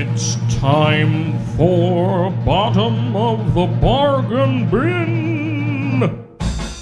It's time for Bottom of the Bargain Bin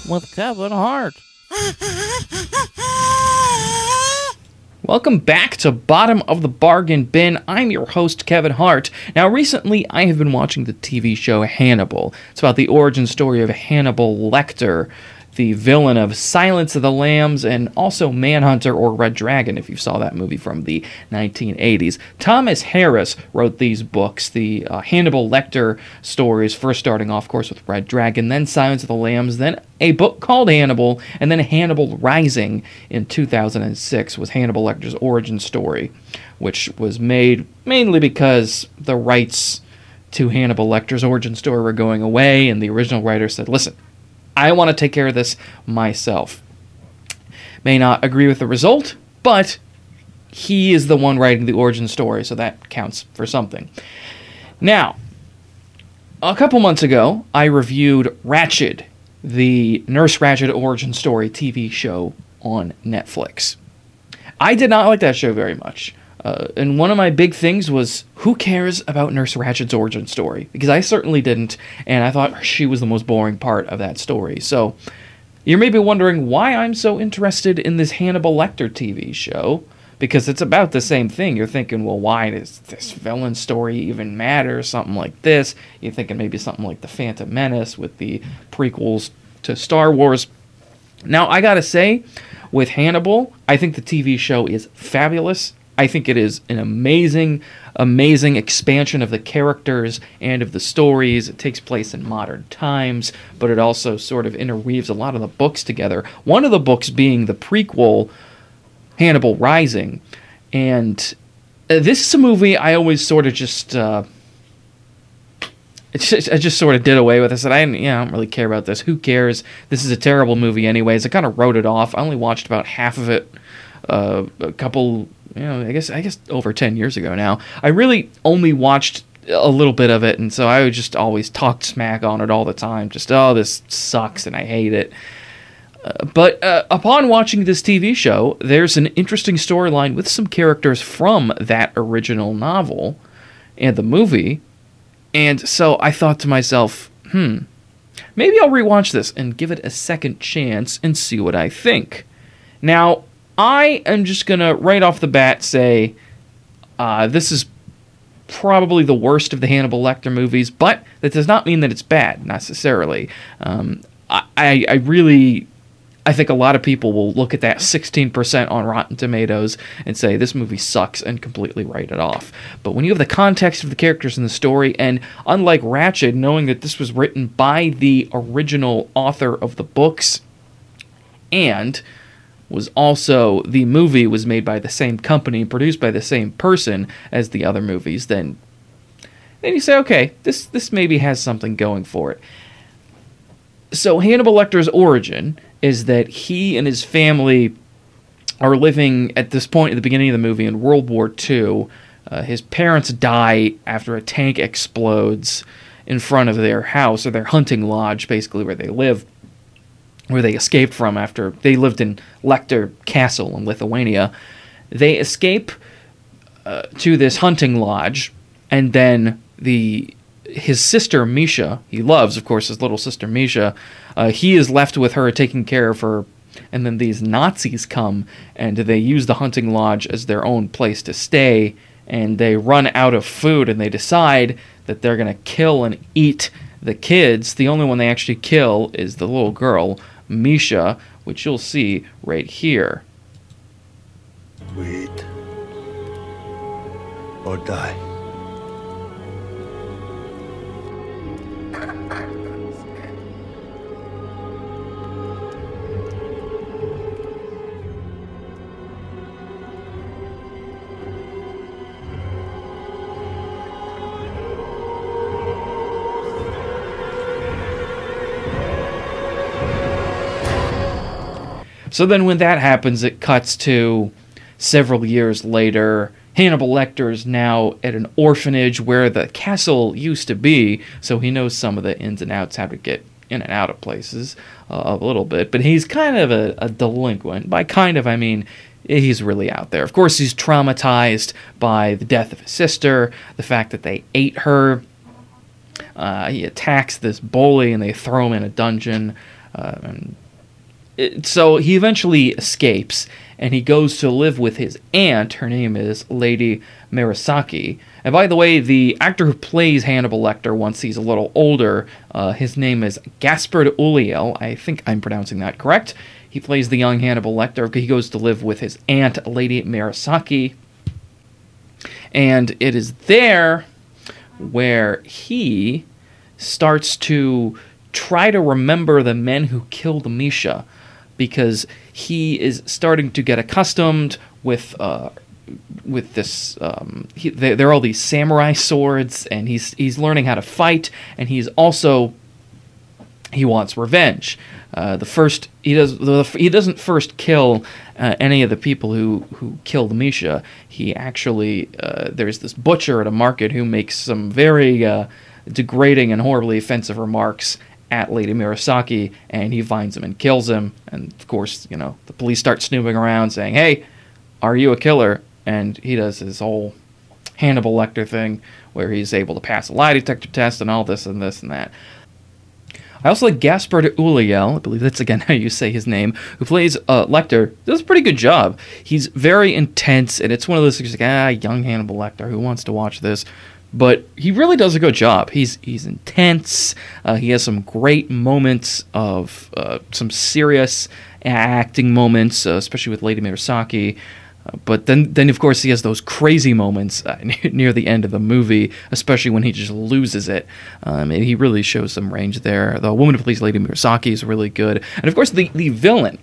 with Kevin Hart. Welcome back to Bottom of the Bargain Bin. I'm your host, Kevin Hart. Now, recently I have been watching the TV show Hannibal. It's about the origin story of Hannibal Lecter, the villain of Silence of the Lambs and also Manhunter or Red Dragon, if you saw that movie from the 1980s. Thomas Harris wrote these books, the uh, Hannibal Lecter stories, first starting off, of course, with Red Dragon, then Silence of the Lambs, then a book called Hannibal, and then Hannibal Rising in 2006 was Hannibal Lecter's origin story, which was made mainly because the rights to Hannibal Lecter's origin story were going away, and the original writer said, listen, I want to take care of this myself. May not agree with the result, but he is the one writing the origin story, so that counts for something. Now, a couple months ago, I reviewed Ratched, the Nurse Ratched origin story TV show on Netflix. I did not like that show very much. Uh, and one of my big things was who cares about Nurse Ratched's origin story? Because I certainly didn't, and I thought she was the most boring part of that story. So you may be wondering why I'm so interested in this Hannibal Lecter TV show. Because it's about the same thing. You're thinking, well, why does this villain story even matter? Something like this. You're thinking maybe something like The Phantom Menace with the prequels to Star Wars. Now, I gotta say, with Hannibal, I think the TV show is fabulous. I think it is an amazing, amazing expansion of the characters and of the stories. It takes place in modern times, but it also sort of interweaves a lot of the books together. One of the books being the prequel, Hannibal Rising. And uh, this is a movie I always sort of just. Uh, I just sort of did away with it. I said, I, yeah, I don't really care about this. Who cares? This is a terrible movie, anyways. I kind of wrote it off. I only watched about half of it uh, a couple you know, I guess I guess over ten years ago now. I really only watched a little bit of it, and so I would just always talk smack on it all the time. Just oh, this sucks and I hate it. Uh, but uh, upon watching this TV show, there's an interesting storyline with some characters from that original novel and the movie, and so I thought to myself, hmm, maybe I'll rewatch this and give it a second chance and see what I think. Now, I am just going to right off the bat say uh, this is probably the worst of the Hannibal Lecter movies, but that does not mean that it's bad necessarily. Um, I, I really. I think a lot of people will look at that 16% on Rotten Tomatoes and say this movie sucks and completely write it off. But when you have the context of the characters and the story, and unlike Ratched, knowing that this was written by the original author of the books, and was also the movie was made by the same company, produced by the same person as the other movies, then then you say, okay, this this maybe has something going for it. So Hannibal Lecter's origin is that he and his family are living at this point at the beginning of the movie in World War II. Uh, his parents die after a tank explodes in front of their house or their hunting lodge, basically where they live where they escaped from after they lived in Lecter Castle in Lithuania. They escape uh, to this hunting lodge, and then the his sister Misha, he loves, of course, his little sister Misha. Uh, he is left with her, taking care of her. And then these Nazis come and they use the hunting lodge as their own place to stay. And they run out of food and they decide that they're to kill and eat the kids. The only one they actually kill is the little girl Misha, which you'll see right here. Wait. Or die. So then when that happens, it cuts to several years later. Hannibal Lecter is now at an orphanage where the castle used to be, so he knows some of the ins and outs, how to get in and out of places uh, a little bit. But he's kind of a, a delinquent. By kind of, I mean he's really out there. Of course, he's traumatized by the death of his sister, the fact that they ate her. Uh, he attacks this bully and they throw him in a dungeon. Uh, and so he eventually escapes and he goes to live with his aunt. Her name is Lady Murasaki. And by the way, the actor who plays Hannibal Lecter once he's a little older, uh, his name is Gaspard Ulliel. I think I'm pronouncing that correct. He plays the young Hannibal Lecter. He goes to live with his aunt, Lady Murasaki. And it is there where he starts to try to remember the men who killed Misha because he is starting to get accustomed with uh, with this. Um, he, they're all these samurai swords, and he's he's learning how to fight, and he's also he wants revenge. Uh, the first he does the, he doesn't first kill uh, any of the people who who killed Misha. He actually uh, there's this butcher at a market who makes some very uh, degrading and horribly offensive remarks at Lady Murasaki, and he finds him and kills him. And of course, you know, the police start snooping around saying, Hey, are you a killer? And he does his whole Hannibal Lecter thing where he's able to pass a lie detector test and all this and this and that. I also like Gaspard Ulliel, I believe that's again how you say his name, who plays uh, Lecter. Does a pretty good job. He's very intense, and it's one of those things like, ah, young Hannibal Lecter, who wants to watch this? But he really does a good job. He's he's intense. Uh, he has some great moments of uh, some serious acting moments, uh, especially with Lady Murasaki. Uh, but then, then of course, he has those crazy moments uh, near the end of the movie, especially when he just loses it. Um, and he really shows some range there. The woman who plays Lady Murasaki is really good, and of course, the the villain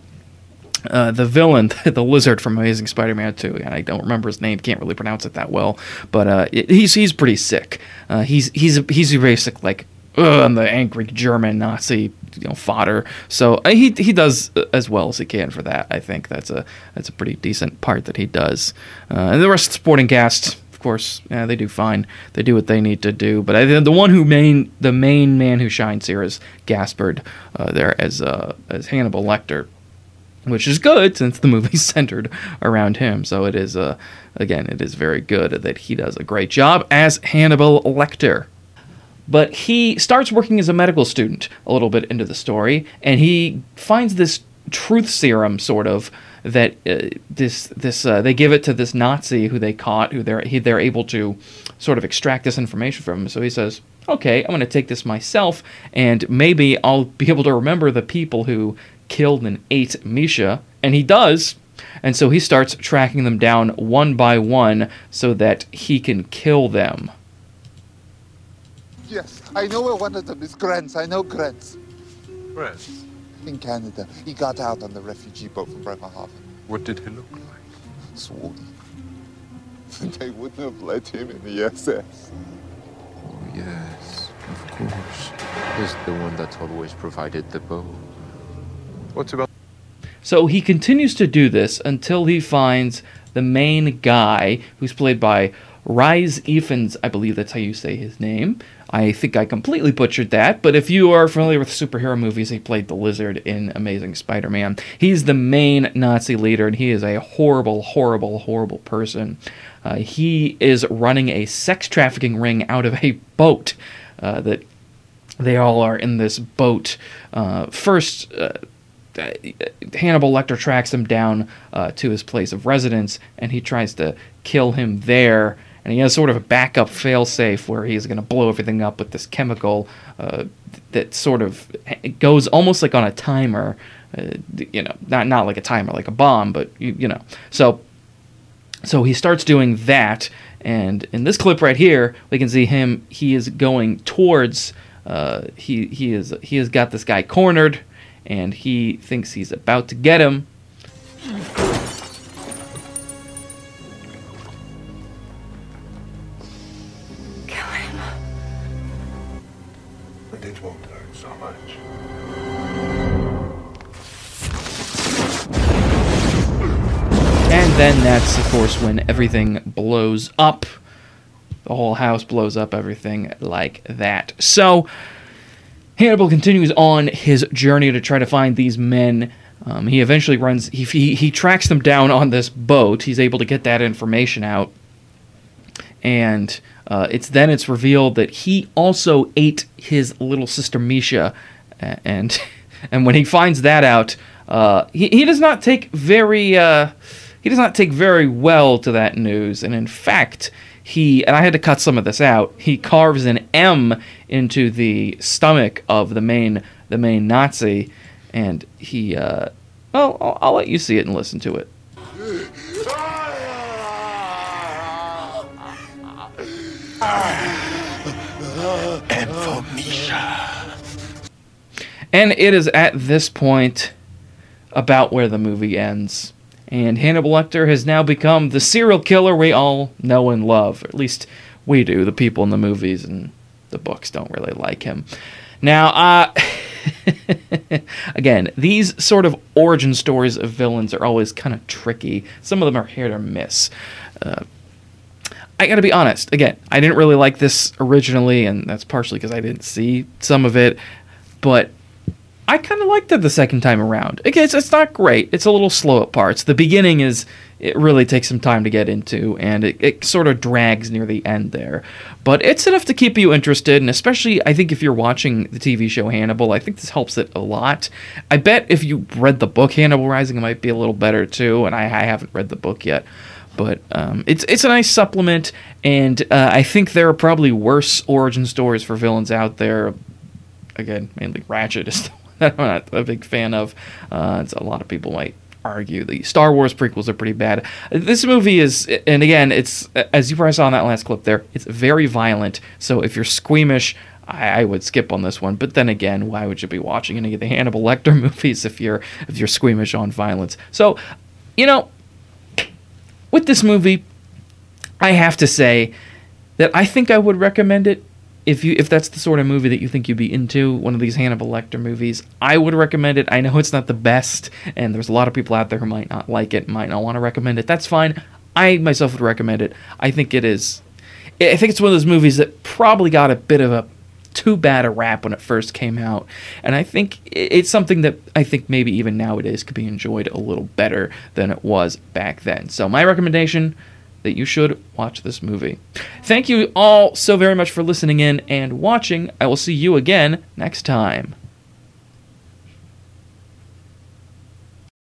uh, the villain, the lizard from Amazing Spider-Man 2, and I don't remember his name, can't really pronounce it that well, but uh, it, he's he's pretty sick. Uh, he's he's he's a basic like ugh, the angry German Nazi you know fodder. So uh, he he does as well as he can for that. I think that's a that's a pretty decent part that he does. Uh, and the rest of the supporting cast, of course, yeah, they do fine. They do what they need to do. But I, the one who main the main man who shines here is Gaspard uh, there as as Hannibal Lecter which is good since the movie's centered around him. So it is, uh, again, it is very good that he does a great job as Hannibal Lecter. But he starts working as a medical student a little bit into the story, and he finds this truth serum, sort of, that uh, this this uh, they give it to this Nazi who they caught, who they're he, they're able to sort of extract this information from him. So he says, "Okay, I'm going to take this myself, and maybe I'll be able to remember the people who killed and ate Misha, and he does. And so he starts tracking them down one by one so that he can kill them. Yes, I know where one of them is Grentz. I know Grentz. Grentz? In Canada. He got out on the refugee boat from Bremerhaven. What did he look like? Swarthy. they wouldn't have let him in the SS. Oh, yes, of course. He's the one that's always provided the boat. What's about? So he continues to do this until he finds the main guy, who's played by Rhys Ifans. I believe that's how you say his name. I think I completely butchered that, but if you are familiar with superhero movies, he played the lizard in Amazing Spider Man. He's the main Nazi leader, and he is a horrible, horrible, horrible person. Uh, he is running a sex trafficking ring out of a boat uh, that they all are in this boat. Uh, first, uh, Hannibal Lecter tracks him down uh, to his place of residence, and he tries to kill him there. And he has sort of a backup failsafe where he's going to blow everything up with this chemical uh, that sort of goes almost like on a timer. Uh, you know, not not like a timer, like a bomb, but you, you know. So, so he starts doing that, and in this clip right here, we can see him. He is going towards. Uh, he he is he has got this guy cornered and he thinks he's about to get him. Kill him. And it won't hurt so much. And then that's, of course, when everything blows up. The whole house blows up, everything like that. So, Hannibal continues on his journey to try to find these men Um, he eventually runs. He, he he tracks them down on this boat. He's able to get that information out, and uh, it's then it's revealed that he also ate his little sister Misha, and and when he finds that out, uh, he he does not take very uh, he does not take very well to that news, and in fact. He and I had to cut some of this out. He carves an M into the stomach of the main the main Nazi, and he uh, well I'll, I'll let you see it and listen to it. And it is at this point about where the movie ends. And Hannibal Lecter has now become the serial killer we all know and love. Or at least we do. The people in the movies and the books don't really like him. Now, uh, again, these sort of origin stories of villains are always kind of tricky. Some of them are hit or miss. Uh, I gotta be honest. Again, I didn't really like this originally, and that's partially because I didn't see some of it. But I kind of liked it the second time around. It's, it's not great. It's a little slow at parts. The beginning is it really takes some time to get into, and it, it sort of drags near the end there. But it's enough to keep you interested, and especially I think if you're watching the TV show Hannibal, I think this helps it a lot. I bet if you read the book Hannibal Rising, it might be a little better too. And I, I haven't read the book yet, but um, it's it's a nice supplement, and uh, I think there are probably worse origin stories for villains out there. Again, mainly Ratched is the that I'm not a big fan of. Uh, a lot of people might argue the Star Wars prequels are pretty bad. This movie is, and again, it's as you probably saw in that last clip there, it's very violent. So if you're squeamish. I, I would skip on this one, but then again, why would you be watching any of the Hannibal Lecter movies if you're if you're squeamish on violence? So, you know, with this movie, I have to say that I think I would recommend it if you if that's the sort of movie that you think you'd be into, one of these Hannibal Lecter movies. I would recommend it. I know it's not the best, and there's a lot of people out there who might not like it, might not want to recommend it. That's fine. I myself would recommend it. I think it is. I think it's one of those movies that probably got a bit of a too bad a rap when it first came out, and I think it's something that I think maybe even nowadays could be enjoyed a little better than it was back then. So my recommendation that you should watch this movie. Thank you all so very much for listening in and watching. I will see you again next time.